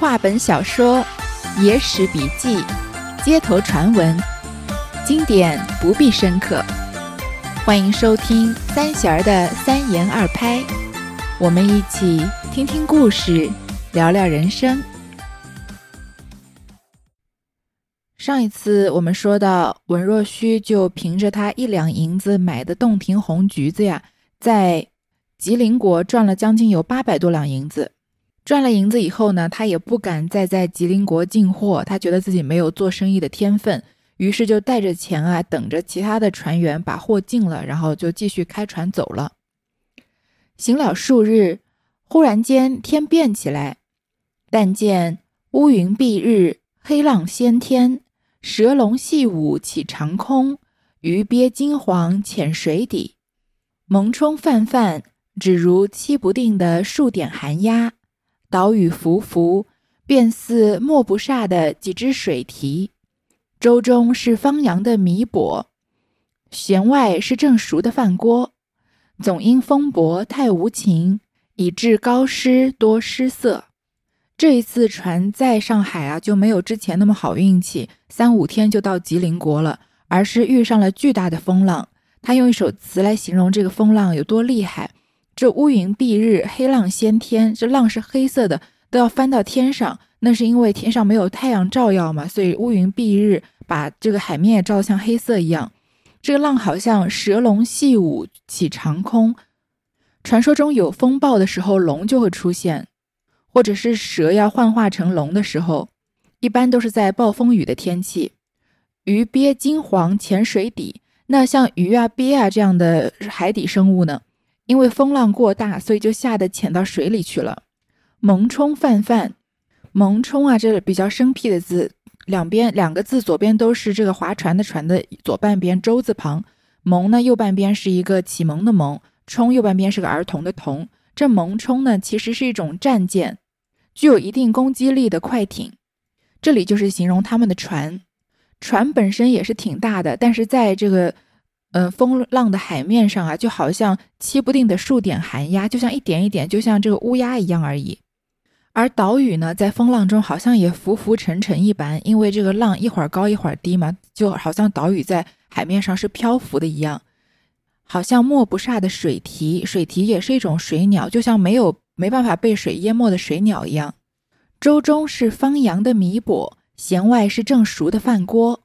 话本小说、野史笔记、街头传闻，经典不必深刻。欢迎收听三弦儿的三言二拍，我们一起听听故事，聊聊人生。上一次我们说到，文若虚就凭着他一两银子买的洞庭红橘子呀，在吉林国赚了将近有八百多两银子。赚了银子以后呢，他也不敢再在吉林国进货，他觉得自己没有做生意的天分，于是就带着钱啊，等着其他的船员把货进了，然后就继续开船走了。行了数日，忽然间天变起来，但见乌云蔽日，黑浪掀天，蛇龙戏舞起长空，鱼鳖金黄潜水底，蒙冲泛泛，只如栖不定的数点寒鸦。岛屿浮浮，便似墨不煞的几只水蹄；舟中是方洋的米簸，舷外是正熟的饭锅。总因风伯太无情，以致高湿多失色。这一次船在上海啊，就没有之前那么好运气，三五天就到吉林国了，而是遇上了巨大的风浪。他用一首词来形容这个风浪有多厉害。这乌云蔽日，黑浪掀天。这浪是黑色的，都要翻到天上。那是因为天上没有太阳照耀嘛，所以乌云蔽日，把这个海面也照得像黑色一样。这个浪好像蛇龙戏舞起长空。传说中有风暴的时候，龙就会出现，或者是蛇要幻化成龙的时候，一般都是在暴风雨的天气。鱼鳖金黄潜水底，那像鱼啊、鳖啊这样的海底生物呢？因为风浪过大，所以就吓得潜到水里去了。蒙冲泛泛，蒙冲啊，这比较生僻的字，两边两个字，左边都是这个划船的船的左半边舟字旁，蒙呢右半边是一个启蒙的蒙，冲右半边是个儿童的童。这蒙冲呢，其实是一种战舰，具有一定攻击力的快艇。这里就是形容他们的船，船本身也是挺大的，但是在这个。嗯，风浪的海面上啊，就好像漆不定的数点寒鸦，就像一点一点，就像这个乌鸦一样而已。而岛屿呢，在风浪中好像也浮浮沉沉一般，因为这个浪一会儿高一会儿低嘛，就好像岛屿在海面上是漂浮的一样，好像没不煞的水蹄，水蹄也是一种水鸟，就像没有没办法被水淹没的水鸟一样。舟中是方洋的米簸，舷外是正熟的饭锅。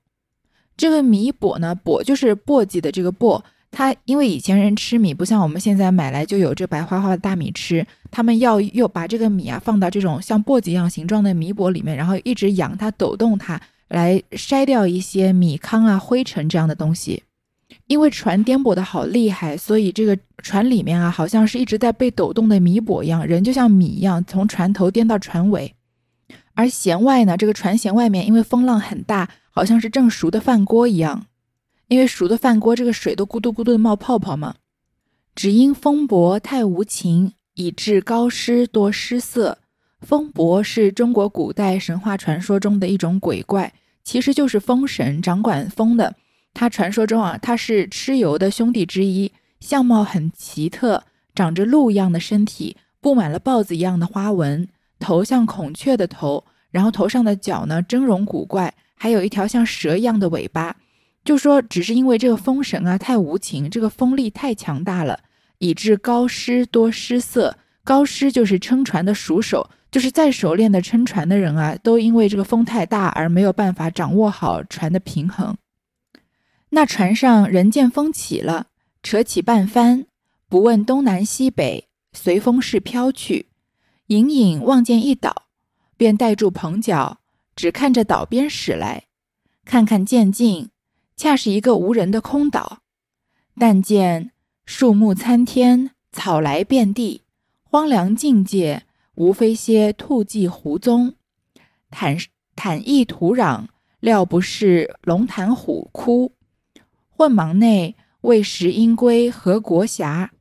这个米簸呢，簸就是簸箕的这个簸。它因为以前人吃米不像我们现在买来就有这白花花的大米吃，他们要又把这个米啊放到这种像簸箕一样形状的米簸里面，然后一直扬它、抖动它，来筛掉一些米糠啊、灰尘这样的东西。因为船颠簸的好厉害，所以这个船里面啊，好像是一直在被抖动的米簸一样，人就像米一样从船头颠到船尾。而舷外呢，这个船舷外面因为风浪很大。好像是正熟的饭锅一样，因为熟的饭锅这个水都咕嘟咕嘟的冒泡泡嘛。只因风伯太无情，以致高湿多失色。风伯是中国古代神话传说中的一种鬼怪，其实就是风神，掌管风的。他传说中啊，他是蚩尤的兄弟之一，相貌很奇特，长着鹿一样的身体，布满了豹子一样的花纹，头像孔雀的头，然后头上的角呢，峥嵘古怪。还有一条像蛇一样的尾巴，就说只是因为这个风神啊太无情，这个风力太强大了，以致高师多失色。高师就是撑船的熟手，就是再熟练的撑船的人啊，都因为这个风太大而没有办法掌握好船的平衡。那船上人见风起了，扯起半帆，不问东南西北，随风势飘去。隐隐望见一岛，便带住篷角。只看着岛边驶来，看看渐近，恰是一个无人的空岛。但见树木参天，草来遍地，荒凉境界，无非些兔迹狐踪。坦坦异土壤，料不是龙潭虎窟。混忙内，未识应归何国辖？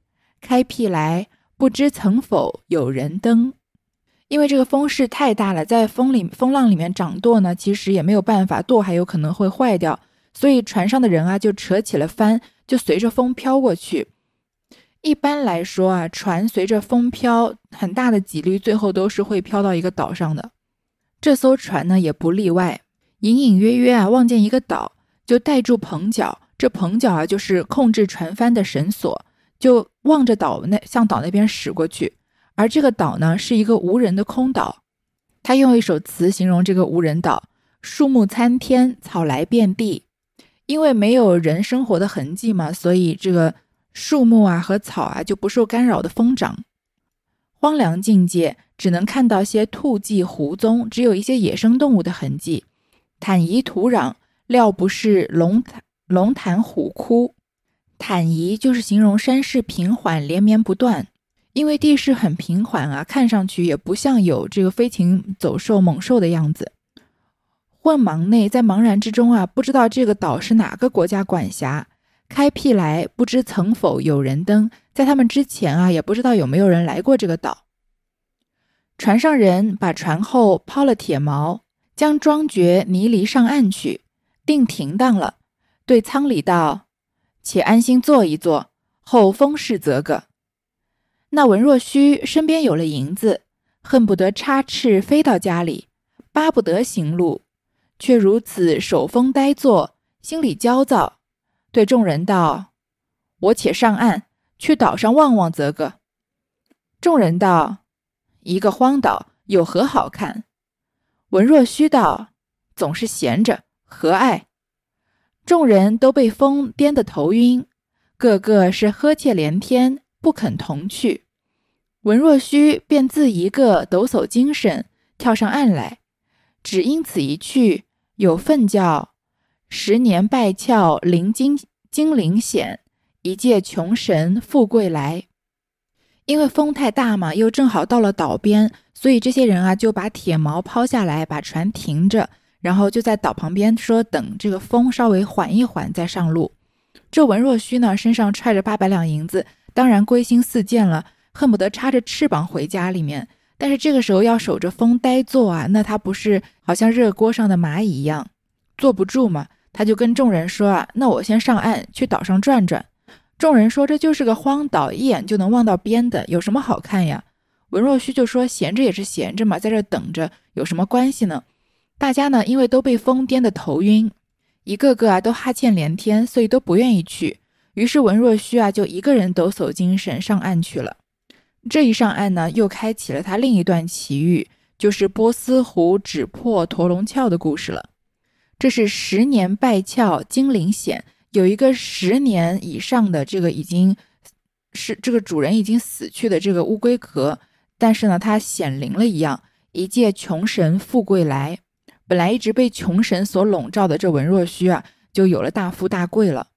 开辟来，不知曾否有人登。因为这个风势太大了，在风里风浪里面掌舵呢，其实也没有办法，舵还有可能会坏掉，所以船上的人啊就扯起了帆，就随着风飘过去。一般来说啊，船随着风飘，很大的几率最后都是会飘到一个岛上的。这艘船呢也不例外，隐隐约约啊望见一个岛，就带住棚角，这棚角啊就是控制船帆的绳索，就望着岛那向岛那边驶过去。而这个岛呢是一个无人的空岛。他用一首词形容这个无人岛：树木参天，草来遍地。因为没有人生活的痕迹嘛，所以这个树木啊和草啊就不受干扰的疯长。荒凉境界，只能看到些兔迹狐踪，只有一些野生动物的痕迹。坦夷土壤，料不是龙潭龙潭虎窟。坦夷就是形容山势平缓，连绵不断。因为地势很平缓啊，看上去也不像有这个飞禽走兽猛兽的样子。混茫内，在茫然之中啊，不知道这个岛是哪个国家管辖。开辟来不知曾否有人登，在他们之前啊，也不知道有没有人来过这个岛。船上人把船后抛了铁锚，将庄爵泥离上岸去，定停当了。对舱里道：“且安心坐一坐，后风势则个。”那文若虚身边有了银子，恨不得插翅飞到家里，巴不得行路，却如此手风呆坐，心里焦躁。对众人道：“我且上岸，去岛上望望则个。”众人道：“一个荒岛有何好看？”文若虚道：“总是闲着，何爱？”众人都被风颠得头晕，个个是呵切连天，不肯同去。文若虚便自一个抖擞精神，跳上岸来，只因此一去，有份叫。十年败峭灵精精灵险，一介穷神富贵来。因为风太大嘛，又正好到了岛边，所以这些人啊就把铁锚抛下来，把船停着，然后就在岛旁边说等这个风稍微缓一缓再上路。这文若虚呢，身上揣着八百两银子，当然归心似箭了，恨不得插着翅膀回家里面。但是这个时候要守着风呆坐啊，那他不是好像热锅上的蚂蚁一样，坐不住嘛。他就跟众人说啊，那我先上岸去岛上转转。众人说这就是个荒岛，一眼就能望到边的，有什么好看呀？文若虚就说闲着也是闲着嘛，在这等着有什么关系呢？大家呢因为都被风颠得头晕，一个个啊都哈欠连天，所以都不愿意去。于是文若虚啊就一个人抖擞精神上岸去了。这一上岸呢，又开启了他另一段奇遇，就是波斯湖指破驼龙鞘的故事了。这是十年败鞘金陵险，有一个十年以上的这个已经是这个主人已经死去的这个乌龟壳，但是呢，它显灵了一样，一介穷神富贵来。本来一直被穷神所笼罩的这文若虚啊，就有了大富大贵了。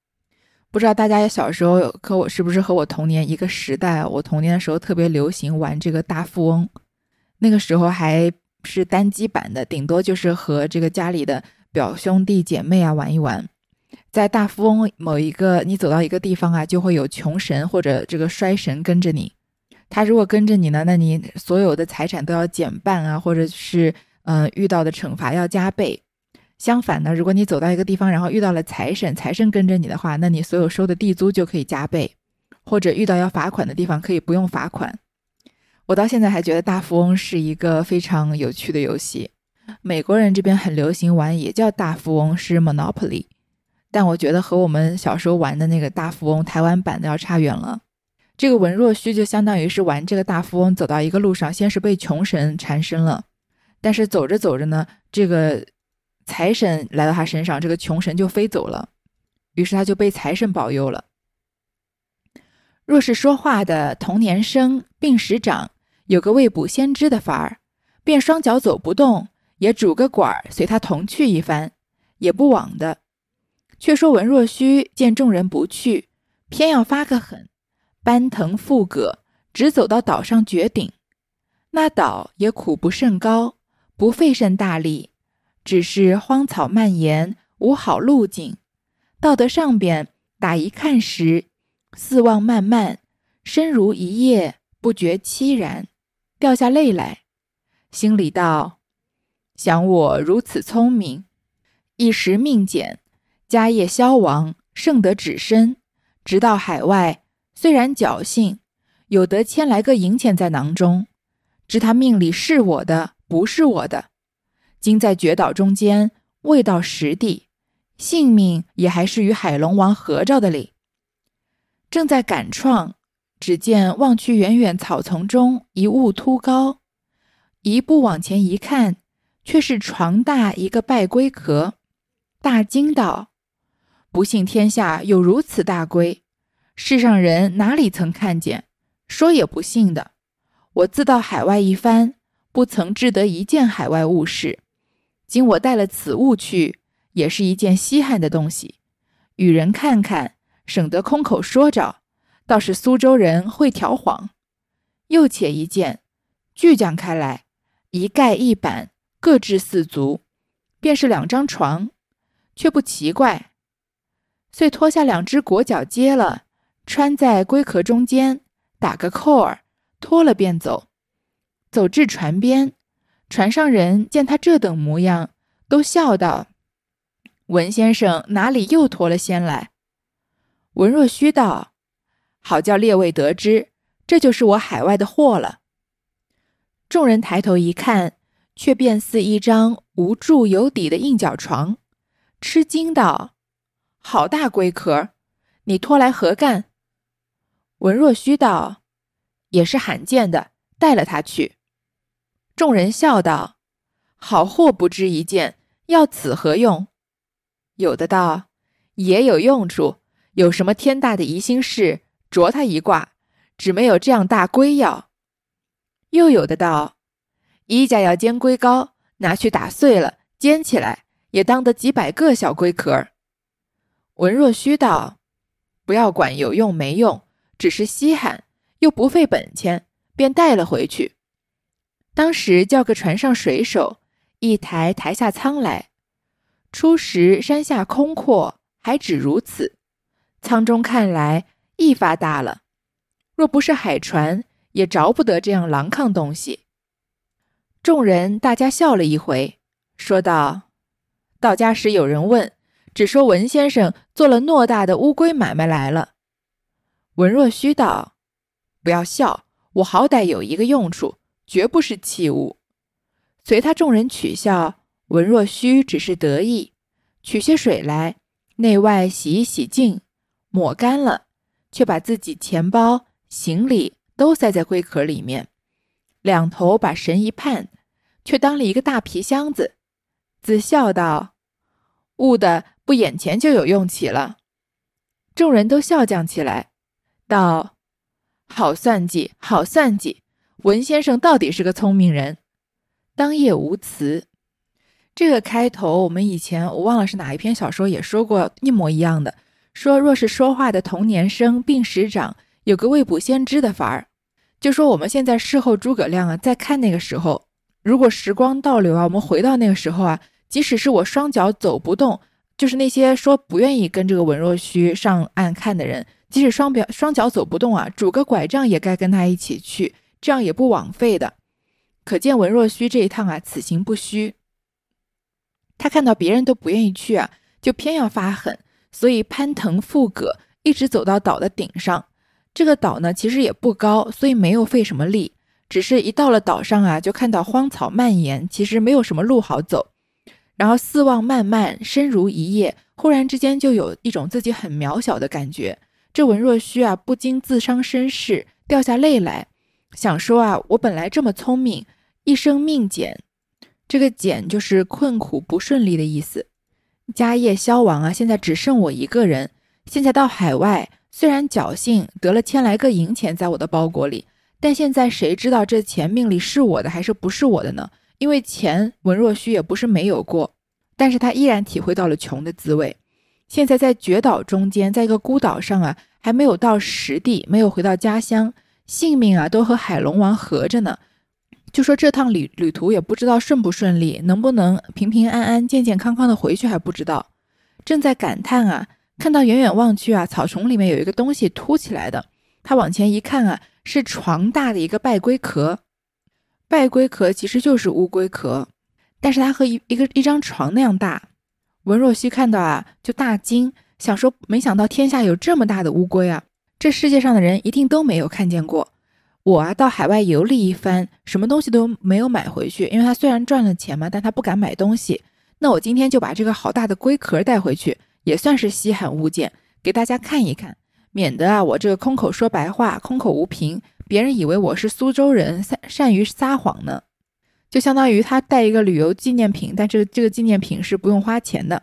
不知道大家小时候和我是不是和我童年一个时代？我童年的时候特别流行玩这个大富翁，那个时候还是单机版的，顶多就是和这个家里的。表兄弟姐妹啊，玩一玩，在大富翁某一个，你走到一个地方啊，就会有穷神或者这个衰神跟着你。他如果跟着你呢，那你所有的财产都要减半啊，或者是嗯遇到的惩罚要加倍。相反呢，如果你走到一个地方，然后遇到了财神，财神跟着你的话，那你所有收的地租就可以加倍，或者遇到要罚款的地方可以不用罚款。我到现在还觉得大富翁是一个非常有趣的游戏。美国人这边很流行玩，也叫大富翁，是 Monopoly，但我觉得和我们小时候玩的那个大富翁台湾版的要差远了。这个文若虚就相当于是玩这个大富翁，走到一个路上，先是被穷神缠身了，但是走着走着呢，这个财神来到他身上，这个穷神就飞走了，于是他就被财神保佑了。若是说话的童年生，病时长，有个未卜先知的法儿，便双脚走不动。也拄个管儿随他同去一番，也不枉的。却说文若虚见众人不去，偏要发个狠，搬藤覆葛，直走到岛上绝顶。那岛也苦不甚高，不费甚大力，只是荒草蔓延，无好路径。到得上边，打一看时，四望漫漫，身如一叶，不觉凄然，掉下泪来，心里道。想我如此聪明，一时命简，家业消亡，剩得只身，直到海外。虽然侥幸有得千来个银钱在囊中，知他命里是我的，不是我的。今在绝岛中间，未到实地，性命也还是与海龙王合照的哩。正在赶创，只见望去远远草丛中一物突高，一步往前一看，却是床大一个败龟壳，大惊道：“不信天下有如此大龟，世上人哪里曾看见？说也不信的。我自到海外一番，不曾知得一件海外物事。今我带了此物去，也是一件稀罕的东西，与人看看。”省得空口说着，倒是苏州人会调谎。又且一件，巨讲开来，一盖一板，各置四足，便是两张床，却不奇怪。遂脱下两只裹脚接了，穿在龟壳中间，打个扣儿，脱了便走。走至船边，船上人见他这等模样，都笑道：“文先生哪里又脱了仙来？”文若虚道：“好叫列位得知，这就是我海外的货了。”众人抬头一看，却便似一张无柱有底的硬脚床，吃惊道：“好大龟壳！你拖来何干？”文若虚道：“也是罕见的，带了他去。”众人笑道：“好货不值一件，要此何用？”有的道：“也有用处。”有什么天大的疑心事，啄他一卦，只没有这样大龟要。又有的道：一家要煎龟膏，拿去打碎了，煎起来也当得几百个小龟壳。文若虚道：不要管有用没用，只是稀罕，又不费本钱，便带了回去。当时叫个船上水手，一抬抬下舱来。初时山下空阔，还只如此。舱中看来一发大了，若不是海船，也着不得这样狼抗东西。众人大家笑了一回，说道：“到家时有人问，只说文先生做了偌大的乌龟买卖来了。”文若虚道：“不要笑，我好歹有一个用处，绝不是器物。”随他众人取笑，文若虚只是得意，取些水来，内外洗一洗净。抹干了，却把自己钱包、行李都塞在龟壳里面，两头把神一盼，却当了一个大皮箱子，自笑道：“悟的不眼前就有用起了。”众人都笑将起来，道：“好算计，好算计！文先生到底是个聪明人。”当夜无词。这个开头，我们以前我忘了是哪一篇小说也说过一模一样的。说若是说话的童年生病时长，有个未卜先知的法儿。就说我们现在事后诸葛亮啊，在看那个时候，如果时光倒流啊，我们回到那个时候啊，即使是我双脚走不动，就是那些说不愿意跟这个文若虚上岸看的人，即使双表双脚走不动啊，拄个拐杖也该跟他一起去，这样也不枉费的。可见文若虚这一趟啊，此行不虚。他看到别人都不愿意去啊，就偏要发狠。所以攀藤附葛，一直走到岛的顶上。这个岛呢，其实也不高，所以没有费什么力。只是一到了岛上啊，就看到荒草蔓延，其实没有什么路好走。然后四望漫漫，深如一夜，忽然之间就有一种自己很渺小的感觉。这文若虚啊，不禁自伤身世，掉下泪来，想说啊，我本来这么聪明，一生命简。这个简就是困苦不顺利的意思。家业消亡啊！现在只剩我一个人。现在到海外，虽然侥幸得了千来个银钱在我的包裹里，但现在谁知道这钱命里是我的还是不是我的呢？因为钱文若虚也不是没有过，但是他依然体会到了穷的滋味。现在在绝岛中间，在一个孤岛上啊，还没有到实地，没有回到家乡，性命啊都和海龙王合着呢。就说这趟旅旅途也不知道顺不顺利，能不能平平安安、健健康康的回去还不知道。正在感叹啊，看到远远望去啊，草丛里面有一个东西凸起来的。他往前一看啊，是床大的一个败龟壳。败龟壳其实就是乌龟壳，但是它和一一个一张床那样大。文若曦看到啊，就大惊，想说没想到天下有这么大的乌龟啊！这世界上的人一定都没有看见过。我啊到海外游历一番，什么东西都没有买回去，因为他虽然赚了钱嘛，但他不敢买东西。那我今天就把这个好大的龟壳带回去，也算是稀罕物件，给大家看一看，免得啊我这个空口说白话，空口无凭，别人以为我是苏州人，善善于撒谎呢。就相当于他带一个旅游纪念品，但这个这个纪念品是不用花钱的，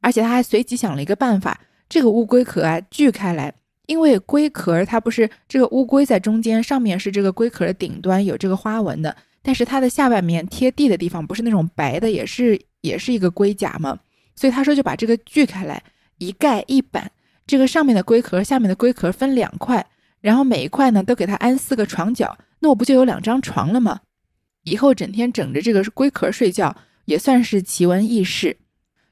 而且他还随即想了一个办法，这个乌龟壳啊锯开来。因为龟壳它不是这个乌龟在中间，上面是这个龟壳的顶端有这个花纹的，但是它的下半面贴地的地方不是那种白的，也是也是一个龟甲嘛，所以他说就把这个锯开来，一盖一板，这个上面的龟壳，下面的龟壳分两块，然后每一块呢都给它安四个床脚，那我不就有两张床了吗？以后整天枕着这个龟壳睡觉也算是奇闻异事。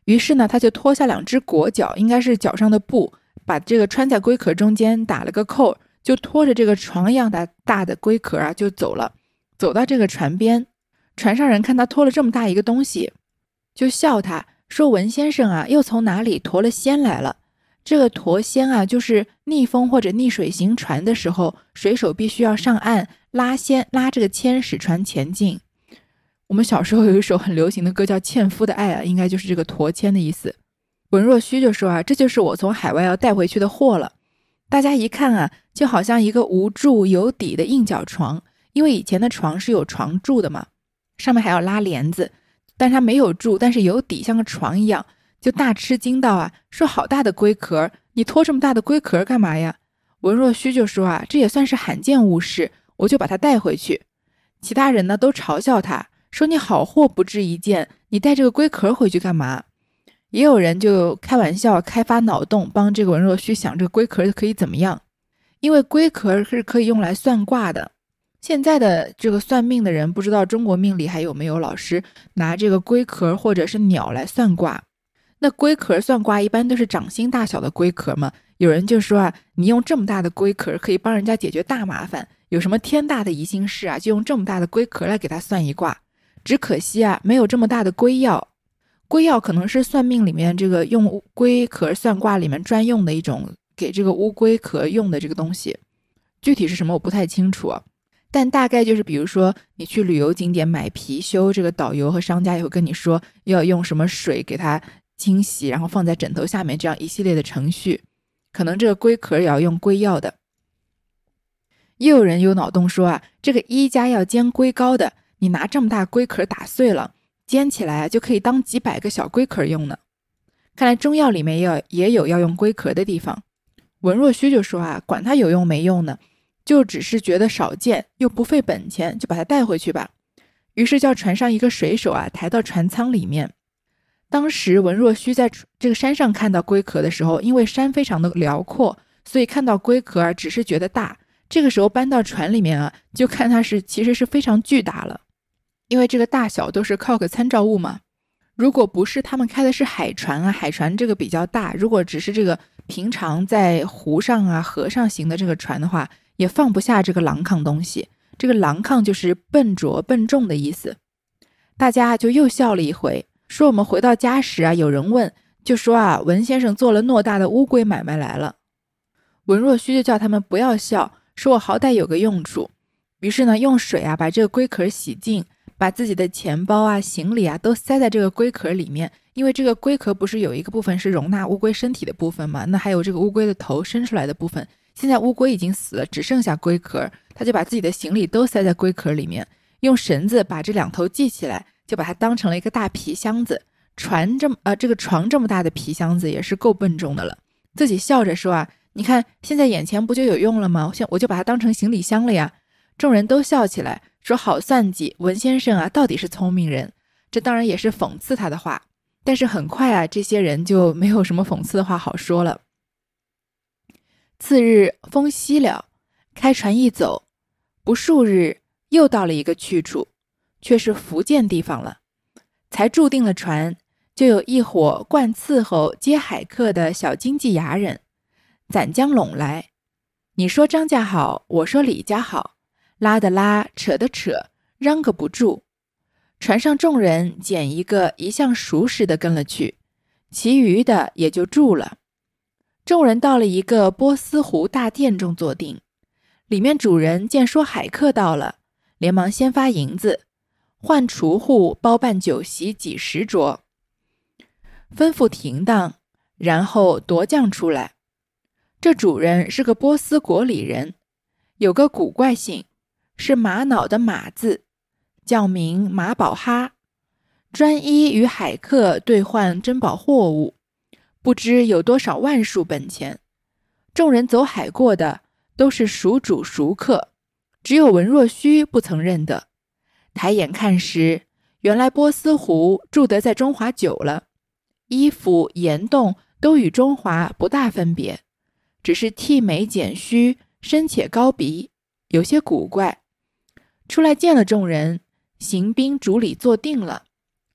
于是呢，他就脱下两只裹脚，应该是脚上的布。把这个穿在龟壳中间打了个扣，就拖着这个床一样的大的龟壳啊就走了。走到这个船边，船上人看他拖了这么大一个东西，就笑他说：“文先生啊，又从哪里驮了仙来了？这个驮仙啊，就是逆风或者逆水行船的时候，水手必须要上岸拉仙，拉这个铅使船前进。我们小时候有一首很流行的歌叫《纤夫的爱》啊，应该就是这个驮铅的意思。”文若虚就说啊，这就是我从海外要带回去的货了。大家一看啊，就好像一个无柱有底的硬脚床，因为以前的床是有床柱的嘛，上面还要拉帘子，但它没有柱，但是有底，像个床一样，就大吃惊到啊，说好大的龟壳，你拖这么大的龟壳干嘛呀？文若虚就说啊，这也算是罕见物事，我就把它带回去。其他人呢都嘲笑他，说你好货不值一件，你带这个龟壳回去干嘛？也有人就开玩笑，开发脑洞，帮这个文若虚想这个龟壳可以怎么样？因为龟壳是可以用来算卦的。现在的这个算命的人，不知道中国命理还有没有老师拿这个龟壳或者是鸟来算卦。那龟壳算卦一般都是掌心大小的龟壳嘛。有人就说啊，你用这么大的龟壳可以帮人家解决大麻烦，有什么天大的疑心事啊，就用这么大的龟壳来给他算一卦。只可惜啊，没有这么大的龟药。龟药可能是算命里面这个用龟壳算卦里面专用的一种给这个乌龟壳用的这个东西，具体是什么我不太清楚，但大概就是比如说你去旅游景点买貔貅，这个导游和商家也会跟你说要用什么水给它清洗，然后放在枕头下面这样一系列的程序，可能这个龟壳也要用龟药的。又有人有脑洞说啊，这个医家要煎龟膏的，你拿这么大龟壳打碎了。煎起来，就可以当几百个小龟壳用呢。看来中药里面要也有要用龟壳的地方。文若虚就说啊，管它有用没用呢，就只是觉得少见又不费本钱，就把它带回去吧。于是叫船上一个水手啊，抬到船舱里面。当时文若虚在这个山上看到龟壳的时候，因为山非常的辽阔，所以看到龟壳啊，只是觉得大。这个时候搬到船里面啊，就看它是其实是非常巨大了。因为这个大小都是靠个参照物嘛，如果不是他们开的是海船啊，海船这个比较大，如果只是这个平常在湖上啊、河上行的这个船的话，也放不下这个狼抗东西。这个狼抗就是笨拙、笨重的意思。大家就又笑了一回，说我们回到家时啊，有人问，就说啊，文先生做了偌大的乌龟买卖来了。文若虚就叫他们不要笑，说我好歹有个用处。于是呢，用水啊把这个龟壳洗净。把自己的钱包啊、行李啊都塞在这个龟壳里面，因为这个龟壳不是有一个部分是容纳乌龟身体的部分嘛？那还有这个乌龟的头伸出来的部分。现在乌龟已经死了，只剩下龟壳，他就把自己的行李都塞在龟壳里面，用绳子把这两头系起来，就把它当成了一个大皮箱子。船这么呃，这个床这么大的皮箱子也是够笨重的了。自己笑着说啊，你看现在眼前不就有用了吗？现我就把它当成行李箱了呀。众人都笑起来。说好算计，文先生啊，到底是聪明人。这当然也是讽刺他的话，但是很快啊，这些人就没有什么讽刺的话好说了。次日风息了，开船一走，不数日又到了一个去处，却是福建地方了。才住定了船，就有一伙惯伺候接海客的小经济衙人攒将拢来。你说张家好，我说李家好。拉的拉，扯的扯，嚷个不住。船上众人捡一个一向熟识的跟了去，其余的也就住了。众人到了一个波斯湖大殿中坐定，里面主人见说海客到了，连忙先发银子，换厨户包办酒席几十桌，吩咐停当，然后夺将出来。这主人是个波斯国里人，有个古怪姓，是玛瑙的玛字，叫名马宝哈，专一与海客兑换珍宝货物，不知有多少万数本钱。众人走海过的。都是熟主熟客，只有文若虚不曾认得。抬眼看时，原来波斯胡住得在中华久了，衣服岩洞都与中华不大分别，只是剃眉剪须，深且高鼻，有些古怪。出来见了众人，行兵主礼坐定了，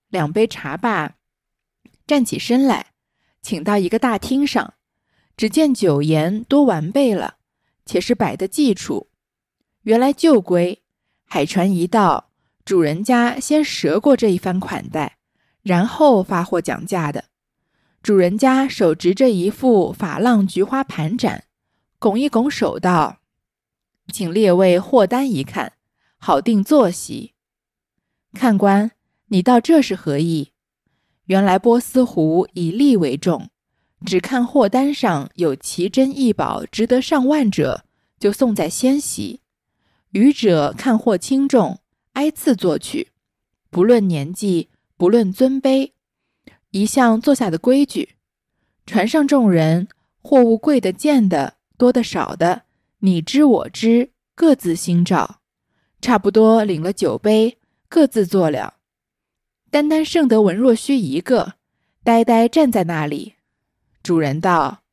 两杯茶罢，站起身来，请到一个大厅上，只见酒筵多完备了。且是摆的祭处，原来旧规，海船一到，主人家先折过这一番款待，然后发货讲价的。主人家手执着一副珐琅菊花盘盏，拱一拱手道：“请列位货单一看，好定坐席。”看官，你道这是何意？原来波斯湖以利为重。只看货单上有奇珍异宝，值得上万者，就送在先席；余者看货轻重，挨次作取，不论年纪，不论尊卑，一向坐下的规矩。船上众人，货物贵的、贱的、多的、少的，你知我知，各自心照。差不多领了酒杯，各自坐了。单单剩得文若虚一个，呆呆站在那里。主人道：“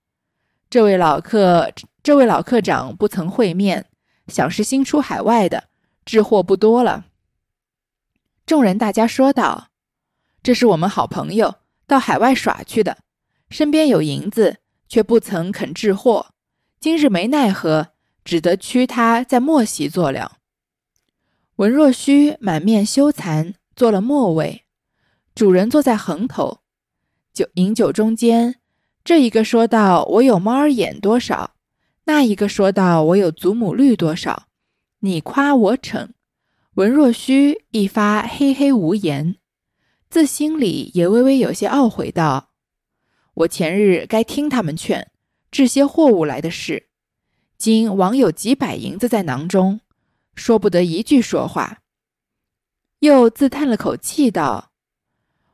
这位老客，这位老客长不曾会面，想是新出海外的，置货不多了。”众人大家说道：“这是我们好朋友到海外耍去的，身边有银子，却不曾肯置货。今日没奈何，只得屈他在末席坐了。”文若虚满面羞惭，坐了末位，主人坐在横头，酒饮酒中间。这一个说道：“我有猫儿眼多少？”那一个说道：“我有祖母绿多少？”你夸我逞，文若虚一发嘿嘿无言，自心里也微微有些懊悔，道：“我前日该听他们劝，置些货物来的事，今枉有几百银子在囊中，说不得一句说话。”又自叹了口气，道：“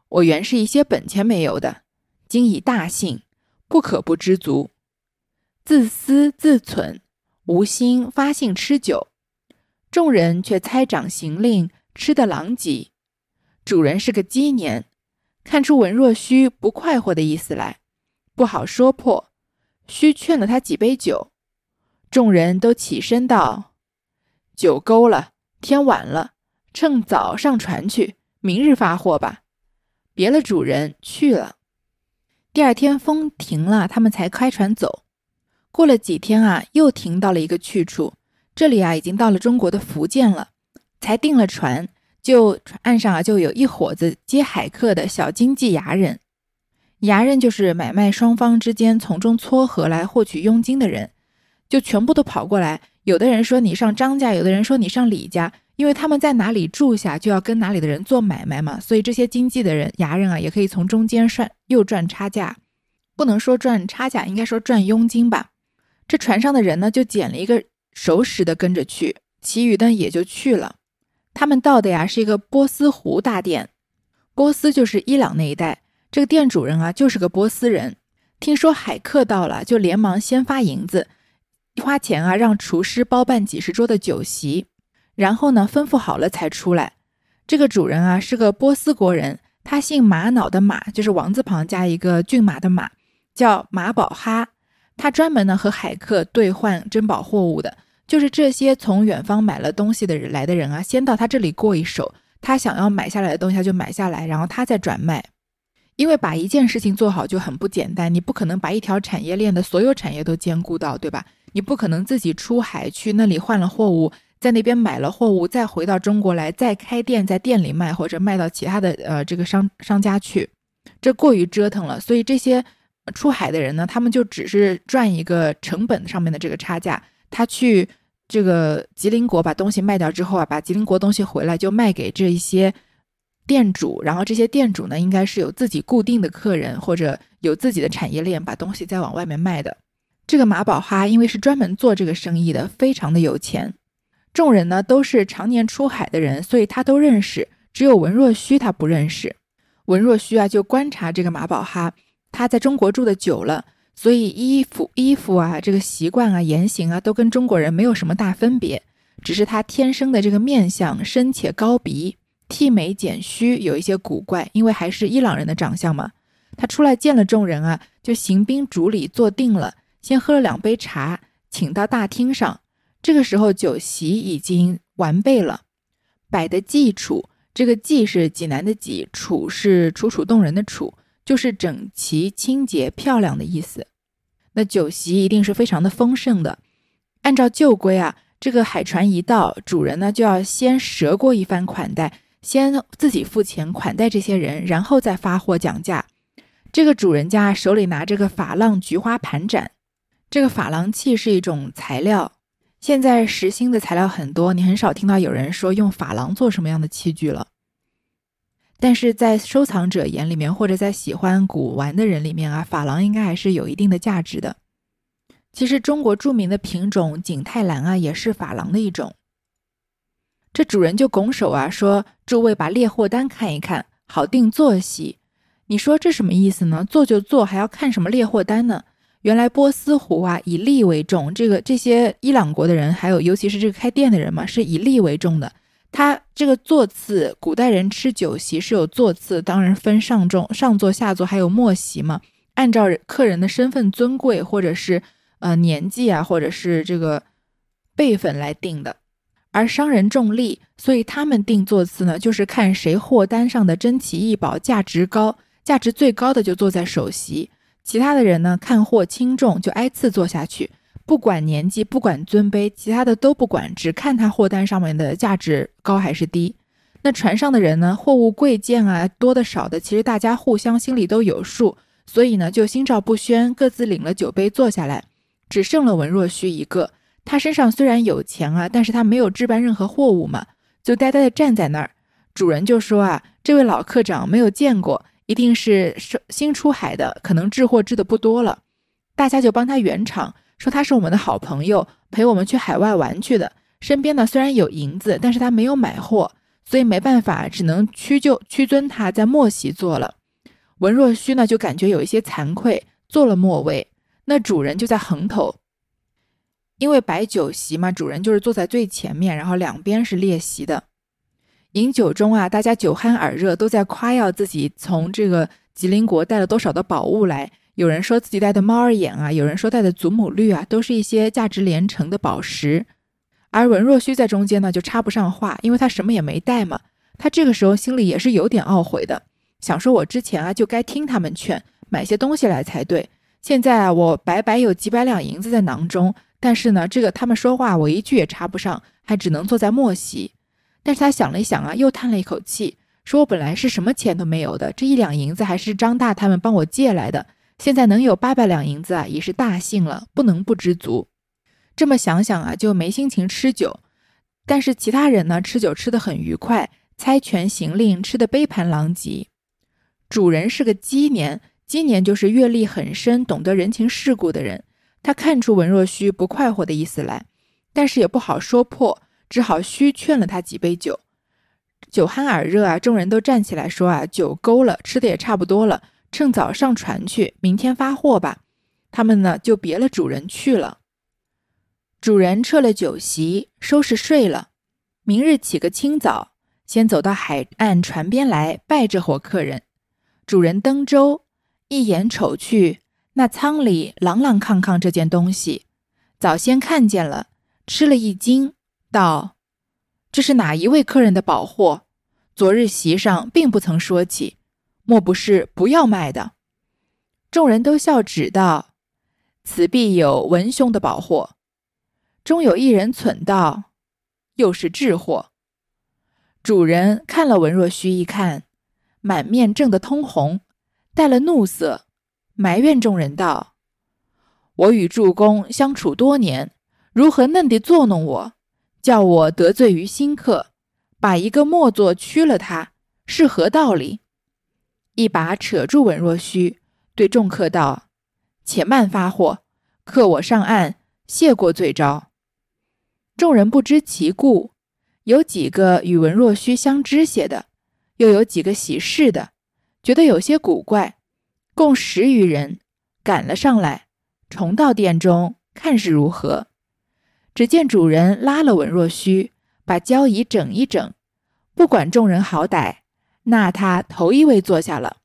我原是一些本钱没有的，今已大幸。”不可不知足，自私自存，无心发性吃酒。众人却猜掌行令，吃得狼藉。主人是个鸡年，看出文若虚不快活的意思来，不好说破，须劝了他几杯酒。众人都起身道：“酒够了，天晚了，趁早上船去，明日发货吧。”别了主人去了。第二天风停了，他们才开船走。过了几天啊，又停到了一个去处。这里啊，已经到了中国的福建了。才订了船，就岸上啊，就有一伙子接海客的小经济牙人。牙人就是买卖双方之间从中撮合来获取佣金的人，就全部都跑过来。有的人说你上张家，有的人说你上李家，因为他们在哪里住下，就要跟哪里的人做买卖嘛。所以这些经济的人、牙人啊，也可以从中间算，又赚差价。不能说赚差价，应该说赚佣金吧。这船上的人呢，就捡了一个熟识的跟着去，其余的也就去了。他们到的呀，是一个波斯湖大店。波斯就是伊朗那一带，这个店主人啊，就是个波斯人。听说海客到了，就连忙先发银子。花钱啊，让厨师包办几十桌的酒席，然后呢，吩咐好了才出来。这个主人啊，是个波斯国人，他姓玛瑙的玛，就是王字旁加一个骏马的马，叫马宝哈。他专门呢和海客兑换珍宝货物的，就是这些从远方买了东西的人来的人啊，先到他这里过一手，他想要买下来的东西他就买下来，然后他再转卖。因为把一件事情做好就很不简单，你不可能把一条产业链的所有产业都兼顾到，对吧？你不可能自己出海去那里换了货物，在那边买了货物，再回到中国来再开店，在店里卖或者卖到其他的呃这个商商家去，这过于折腾了。所以这些出海的人呢，他们就只是赚一个成本上面的这个差价，他去这个吉林国把东西卖掉之后啊，把吉林国东西回来就卖给这一些店主，然后这些店主呢，应该是有自己固定的客人或者有自己的产业链，把东西再往外面卖的。这个马宝哈因为是专门做这个生意的，非常的有钱。众人呢都是常年出海的人，所以他都认识，只有文若虚他不认识。文若虚啊，就观察这个马宝哈，他在中国住的久了。所以衣服、衣服啊，这个习惯啊、言行啊，都跟中国人没有什么大分别，只是他天生的这个面相深且高鼻，剃眉剪须，有一些古怪，因为还是伊朗人的长相嘛。他出来见了众人啊，就行宾主礼，坐定了，先喝了两杯茶，请到大厅上。这个时候酒席已经完备了，摆的祭楚，这个祭是济南的济，楚是楚楚动人的楚。就是整齐、清洁、漂亮的意思。那酒席一定是非常的丰盛的。按照旧规啊，这个海船一到，主人呢就要先折过一番款待，先自己付钱款待这些人，然后再发货讲价。这个主人家手里拿着个珐琅菊花盘盏，这个珐琅器是一种材料。现在实心的材料很多，你很少听到有人说用珐琅做什么样的器具了。但是在收藏者眼里面，或者在喜欢古玩的人里面啊，珐琅应该还是有一定的价值的。其实中国著名的品种景泰蓝啊，也是珐琅的一种。这主人就拱手啊说：“诸位把列货单看一看，好定坐席。”你说这什么意思呢？做就做，还要看什么列货单呢？原来波斯湖啊以利为重，这个这些伊朗国的人，还有尤其是这个开店的人嘛，是以利为重的。他这个座次，古代人吃酒席是有座次，当然分上重、上座、下座，还有末席嘛。按照客人的身份尊贵，或者是呃年纪啊，或者是这个辈分来定的。而商人重利，所以他们定座次呢，就是看谁货单上的珍奇异宝价值高，价值最高的就坐在首席，其他的人呢看货轻重就挨次坐下去。不管年纪，不管尊卑，其他的都不管，只看他货单上面的价值高还是低。那船上的人呢，货物贵贱啊，多的少的，其实大家互相心里都有数，所以呢，就心照不宣，各自领了酒杯坐下来。只剩了文若虚一个，他身上虽然有钱啊，但是他没有置办任何货物嘛，就呆呆的站在那儿。主人就说啊，这位老客长没有见过，一定是新出海的，可能置货置的不多了。大家就帮他圆场。说他是我们的好朋友，陪我们去海外玩去的。身边呢虽然有银子，但是他没有买货，所以没办法，只能屈就屈尊他在末席坐了。文若虚呢就感觉有一些惭愧，坐了末位。那主人就在横头，因为摆酒席嘛，主人就是坐在最前面，然后两边是列席的。饮酒中啊，大家酒酣耳热，都在夸耀自己从这个吉林国带了多少的宝物来。有人说自己带的猫儿眼啊，有人说带的祖母绿啊，都是一些价值连城的宝石。而文若虚在中间呢，就插不上话，因为他什么也没带嘛。他这个时候心里也是有点懊悔的，想说我之前啊就该听他们劝，买些东西来才对。现在啊，我白白有几百两银子在囊中，但是呢，这个他们说话我一句也插不上，还只能坐在末席。但是他想了一想啊，又叹了一口气，说我本来是什么钱都没有的，这一两银子还是张大他们帮我借来的。现在能有八百两银子啊，已是大幸了，不能不知足。这么想想啊，就没心情吃酒。但是其他人呢，吃酒吃得很愉快，猜拳行令，吃得杯盘狼藉。主人是个鸡年，鸡年就是阅历很深、懂得人情世故的人。他看出文若虚不快活的意思来，但是也不好说破，只好虚劝了他几杯酒。酒酣耳热啊，众人都站起来说啊，酒够了，吃的也差不多了。趁早上船去，明天发货吧。他们呢就别了主人去了。主人撤了酒席，收拾睡了。明日起个清早，先走到海岸船边来拜这伙客人。主人登舟，一眼瞅去，那仓里朗朗抗抗这件东西，早先看见了，吃了一惊，道：“这是哪一位客人的宝货？昨日席上并不曾说起。”莫不是不要卖的？众人都笑，指道：“此必有文兄的宝货。”中有一人忖道：“又是智货。”主人看了文若虚一看，满面正得通红，带了怒色，埋怨众人道：“我与助公相处多年，如何嫩地作弄我，叫我得罪于新客，把一个末座屈了他，是何道理？”一把扯住文若虚，对众客道：“且慢发货，客我上岸，谢过罪招。”众人不知其故，有几个与文若虚相知些的，又有几个喜事的，觉得有些古怪，共十余人赶了上来，重到殿中看是如何。只见主人拉了文若虚，把交椅整一整，不管众人好歹。那他头一位坐下了，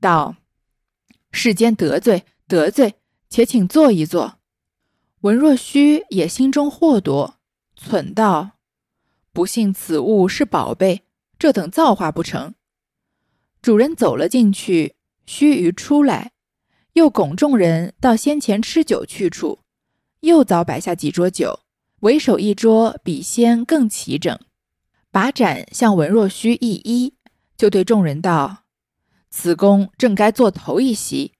道：“世间得罪得罪，且请坐一坐。”文若虚也心中惑夺，忖道：“不幸此物是宝贝，这等造化不成？”主人走了进去，须臾出来，又拱众人到先前吃酒去处，又早摆下几桌酒，为首一桌比先更齐整，把盏向文若虚一揖。就对众人道：“此公正该坐头一席，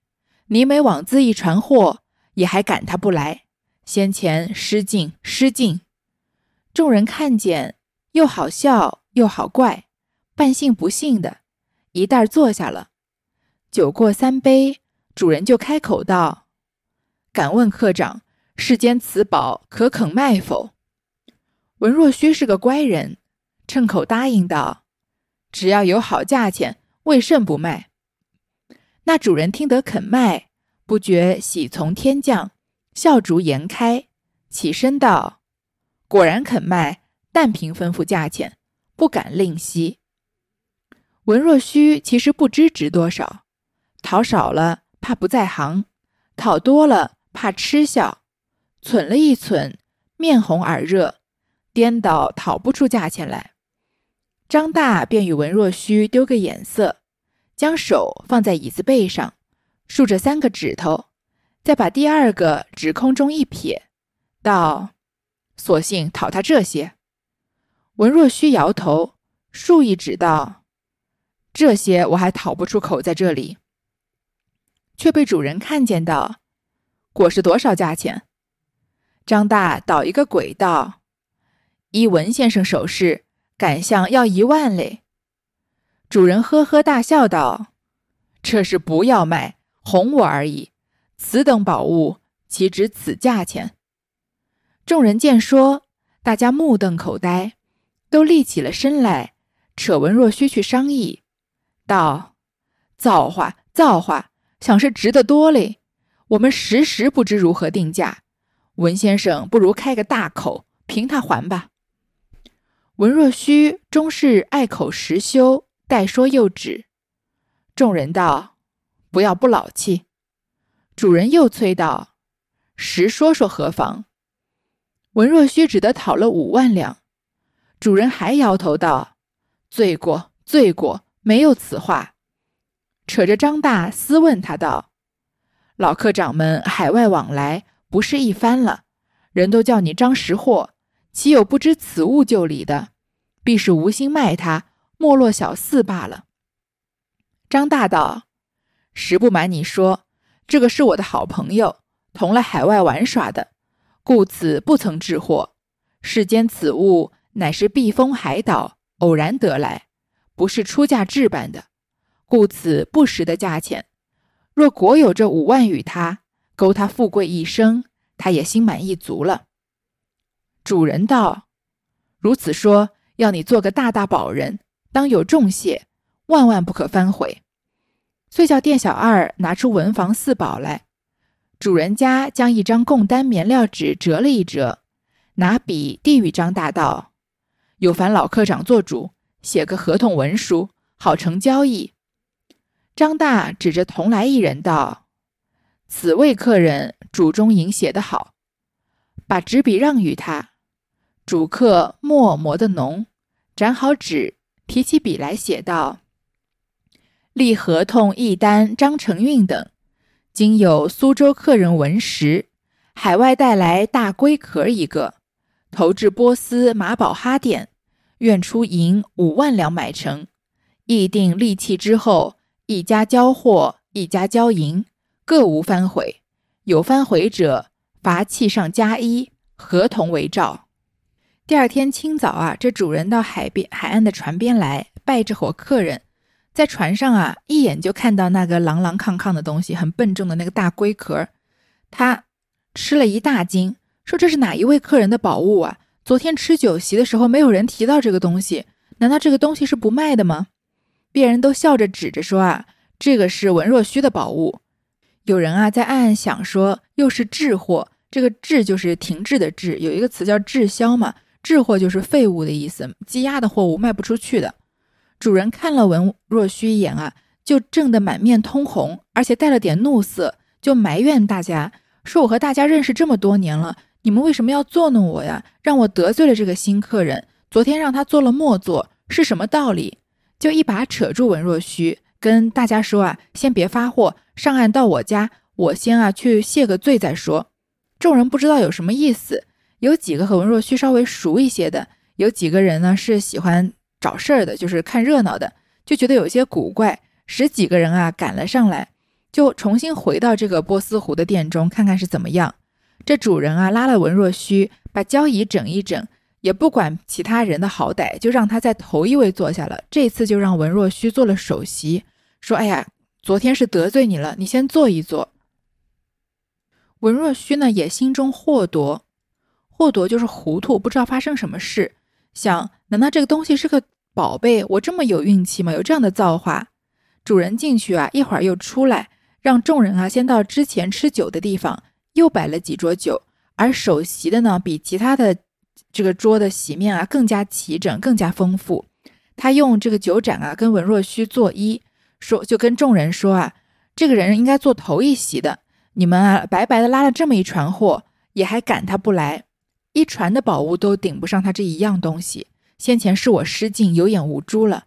你每枉自一传货，也还赶他不来。先前失敬失敬。”众人看见，又好笑又好怪，半信不信的，一袋坐下了。酒过三杯，主人就开口道：“敢问客长，世间此宝可肯卖否？”文若虚是个乖人，趁口答应道。只要有好价钱，为甚不卖？那主人听得肯卖，不觉喜从天降，笑逐颜开，起身道：“果然肯卖，但凭吩咐价钱，不敢吝惜。”文若虚其实不知值多少，讨少了怕不在行，讨多了怕吃笑，忖了一忖，面红耳热，颠倒讨不出价钱来。张大便与文若虚丢个眼色，将手放在椅子背上，竖着三个指头，再把第二个指空中一撇，道：“索性讨他这些。”文若虚摇头，竖一指道：“这些我还讨不出口，在这里。”却被主人看见道：“果是多少价钱？”张大倒一个鬼道：“依文先生手势。”赶向要一万嘞！主人呵呵大笑道：“这是不要卖，哄我而已。此等宝物，岂值此价钱？”众人见说，大家目瞪口呆，都立起了身来，扯文若虚去商议，道：“造化，造化，想是值得多嘞。我们时时不知如何定价。文先生不如开个大口，凭他还吧。”文若虚终是爱口实修，待说又止。众人道：“不要不老气。”主人又催道：“实说说何妨？”文若虚只得讨了五万两。主人还摇头道：“罪过，罪过，没有此话。”扯着张大私问他道：“老客长们海外往来不是一番了，人都叫你张识货。”岂有不知此物就理的？必是无心卖他，没落小四罢了。张大道，实不瞒你说，这个是我的好朋友，同来海外玩耍的，故此不曾置货。世间此物乃是避风海岛偶然得来，不是出价置办的，故此不实的价钱。若果有这五万与他，勾他富贵一生，他也心满意足了。主人道：“如此说，要你做个大大宝人，当有重谢，万万不可反悔。”遂叫店小二拿出文房四宝来。主人家将一张贡单棉料纸折了一折，拿笔递与张大道：“有烦老科长做主，写个合同文书，好成交易。”张大指着同来一人道：“此位客人主中营写得好，把纸笔让与他。”主客墨磨得浓，展好纸，提起笔来写道：“立合同一单，张承运等，今有苏州客人文石，海外带来大龟壳一个，投至波斯马宝哈店，愿出银五万两买成。议定利器之后，一家交货，一家交银，各无反悔。有反悔者，罚器上加一，合同为照。第二天清早啊，这主人到海边海岸的船边来拜这伙客人，在船上啊，一眼就看到那个啷啷抗抗的东西，很笨重的那个大龟壳，他吃了一大惊，说这是哪一位客人的宝物啊？昨天吃酒席的时候没有人提到这个东西，难道这个东西是不卖的吗？别人都笑着指着说啊，这个是文若虚的宝物。有人啊在暗暗想说，又是滞货，这个滞就是停滞的滞，有一个词叫滞销嘛。滞货就是废物的意思，积压的货物卖不出去的。主人看了文若虚一眼啊，就震得满面通红，而且带了点怒色，就埋怨大家说：“我和大家认识这么多年了，你们为什么要作弄我呀？让我得罪了这个新客人，昨天让他做了末座，是什么道理？”就一把扯住文若虚，跟大家说啊：“先别发货，上岸到我家，我先啊去谢个罪再说。”众人不知道有什么意思。有几个和文若虚稍微熟一些的，有几个人呢是喜欢找事儿的，就是看热闹的，就觉得有些古怪。十几个人啊赶了上来，就重新回到这个波斯湖的店中，看看是怎么样。这主人啊拉了文若虚，把交椅整一整，也不管其他人的好歹，就让他在头一位坐下了。这次就让文若虚做了首席，说：“哎呀，昨天是得罪你了，你先坐一坐。”文若虚呢也心中惑夺。霍夺就是糊涂，不知道发生什么事。想，难道这个东西是个宝贝？我这么有运气吗？有这样的造化？主人进去啊，一会儿又出来，让众人啊先到之前吃酒的地方，又摆了几桌酒。而首席的呢，比其他的这个桌的席面啊更加齐整，更加丰富。他用这个酒盏啊跟文若虚作揖，说就跟众人说啊，这个人应该坐头一席的。你们啊白白的拉了这么一船货，也还赶他不来。一船的宝物都顶不上他这一样东西。先前是我失敬，有眼无珠了。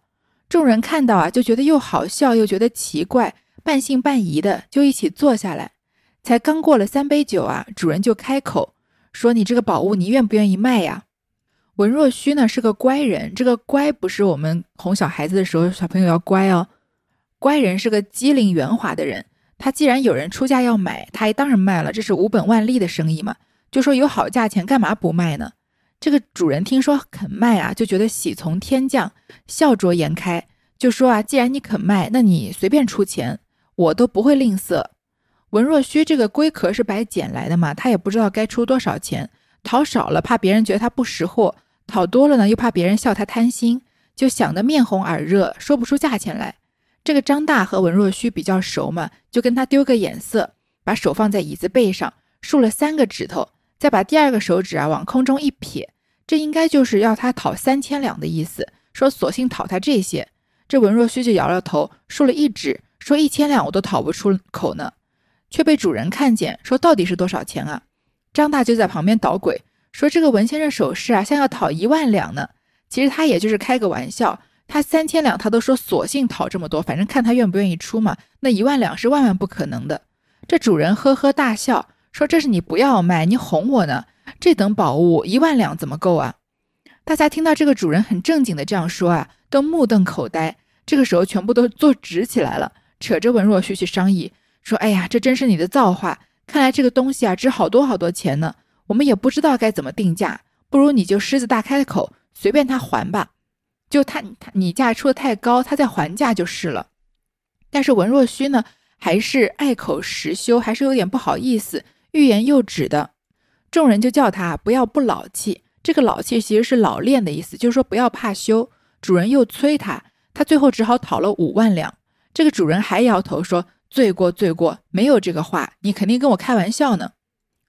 众人看到啊，就觉得又好笑又觉得奇怪，半信半疑的就一起坐下来。才刚过了三杯酒啊，主人就开口说：“你这个宝物，你愿不愿意卖呀？”文若虚呢是个乖人，这个乖不是我们哄小孩子的时候小朋友要乖哦，乖人是个机灵圆滑的人。他既然有人出价要买，他当然卖了，这是无本万利的生意嘛。就说有好价钱，干嘛不卖呢？这个主人听说肯卖啊，就觉得喜从天降，笑逐颜开，就说啊，既然你肯卖，那你随便出钱，我都不会吝啬。文若虚这个龟壳是白捡来的嘛，他也不知道该出多少钱，讨少了怕别人觉得他不识货，讨多了呢又怕别人笑他贪心，就想得面红耳热，说不出价钱来。这个张大和文若虚比较熟嘛，就跟他丢个眼色，把手放在椅子背上，竖了三个指头。再把第二个手指啊往空中一撇，这应该就是要他讨三千两的意思。说索性讨他这些，这文若虚就摇摇头，竖了一指，说一千两我都讨不出口呢。却被主人看见，说到底是多少钱啊？张大就在旁边捣鬼，说这个文先生首饰啊，像要讨一万两呢。其实他也就是开个玩笑，他三千两他都说索性讨这么多，反正看他愿不愿意出嘛。那一万两是万万不可能的。这主人呵呵大笑。说这是你不要卖，你哄我呢？这等宝物一万两怎么够啊？大家听到这个主人很正经的这样说啊，都目瞪口呆。这个时候全部都坐直起来了，扯着文若虚去商议，说：“哎呀，这真是你的造化！看来这个东西啊值好多好多钱呢，我们也不知道该怎么定价，不如你就狮子大开口，随便他还吧。就他他你价出的太高，他再还价就是了。但是文若虚呢，还是爱口实修，还是有点不好意思。”欲言又止的众人就叫他不要不老气，这个老气其实是老练的意思，就是说不要怕羞。主人又催他，他最后只好讨了五万两。这个主人还摇头说：“罪过罪过，没有这个话，你肯定跟我开玩笑呢。”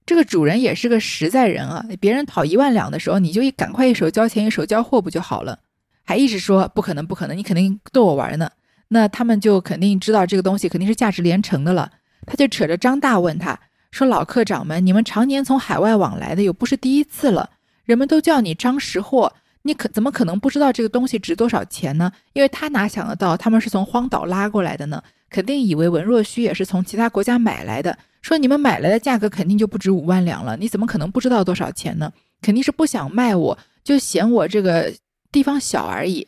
这个主人也是个实在人啊，别人讨一万两的时候，你就一赶快一手交钱一手交货不就好了？还一直说不可能不可能，你肯定逗我玩呢。那他们就肯定知道这个东西肯定是价值连城的了。他就扯着张大问他。说老客长们，你们常年从海外往来的，又不是第一次了。人们都叫你张识货，你可怎么可能不知道这个东西值多少钱呢？因为他哪想得到他们是从荒岛拉过来的呢？肯定以为文若虚也是从其他国家买来的。说你们买来的价格肯定就不值五万两了，你怎么可能不知道多少钱呢？肯定是不想卖我，就嫌我这个地方小而已。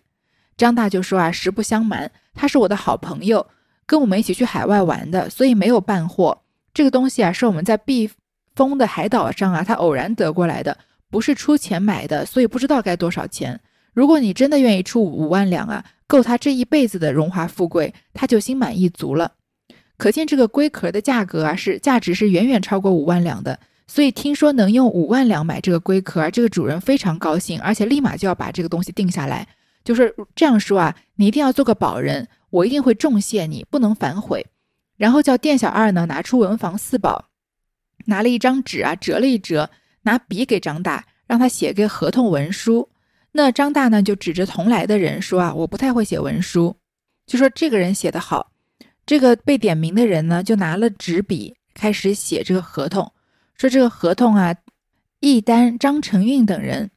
张大就说啊，实不相瞒，他是我的好朋友，跟我们一起去海外玩的，所以没有办货。这个东西啊，是我们在避风的海岛上啊，他偶然得过来的，不是出钱买的，所以不知道该多少钱。如果你真的愿意出五万两啊，够他这一辈子的荣华富贵，他就心满意足了。可见这个龟壳的价格啊，是价值是远远超过五万两的。所以听说能用五万两买这个龟壳，这个主人非常高兴，而且立马就要把这个东西定下来，就是这样说啊，你一定要做个保人，我一定会重谢你，不能反悔。然后叫店小二呢拿出文房四宝，拿了一张纸啊，折了一折，拿笔给张大，让他写个合同文书。那张大呢就指着同来的人说啊，我不太会写文书，就说这个人写得好。这个被点名的人呢就拿了纸笔开始写这个合同。说这个合同啊，易丹、张承运等人，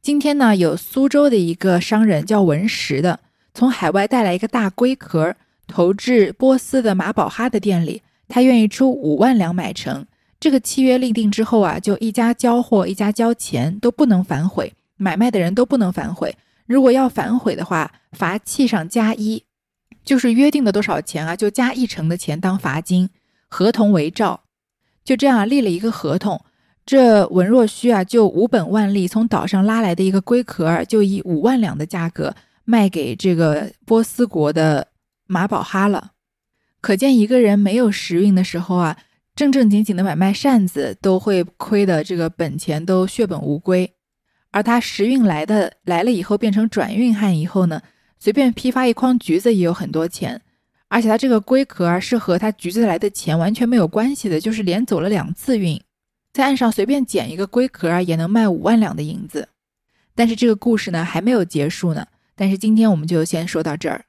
今天呢有苏州的一个商人叫文石的，从海外带来一个大龟壳，投至波斯的马宝哈的店里，他愿意出五万两买成。这个契约立定之后啊，就一家交货，一家交钱，都不能反悔，买卖的人都不能反悔。如果要反悔的话，罚契上加一，就是约定的多少钱啊，就加一成的钱当罚金，合同为照。就这样立了一个合同，这文若虚啊，就无本万利从岛上拉来的一个龟壳，就以五万两的价格卖给这个波斯国的马宝哈了。可见一个人没有时运的时候啊，正正经经的买卖扇子都会亏的，这个本钱都血本无归。而他时运来的来了以后，变成转运汉以后呢，随便批发一筐橘子也有很多钱。而且他这个龟壳是和他橘子来的钱完全没有关系的，就是连走了两次运，在岸上随便捡一个龟壳也能卖五万两的银子。但是这个故事呢还没有结束呢，但是今天我们就先说到这儿。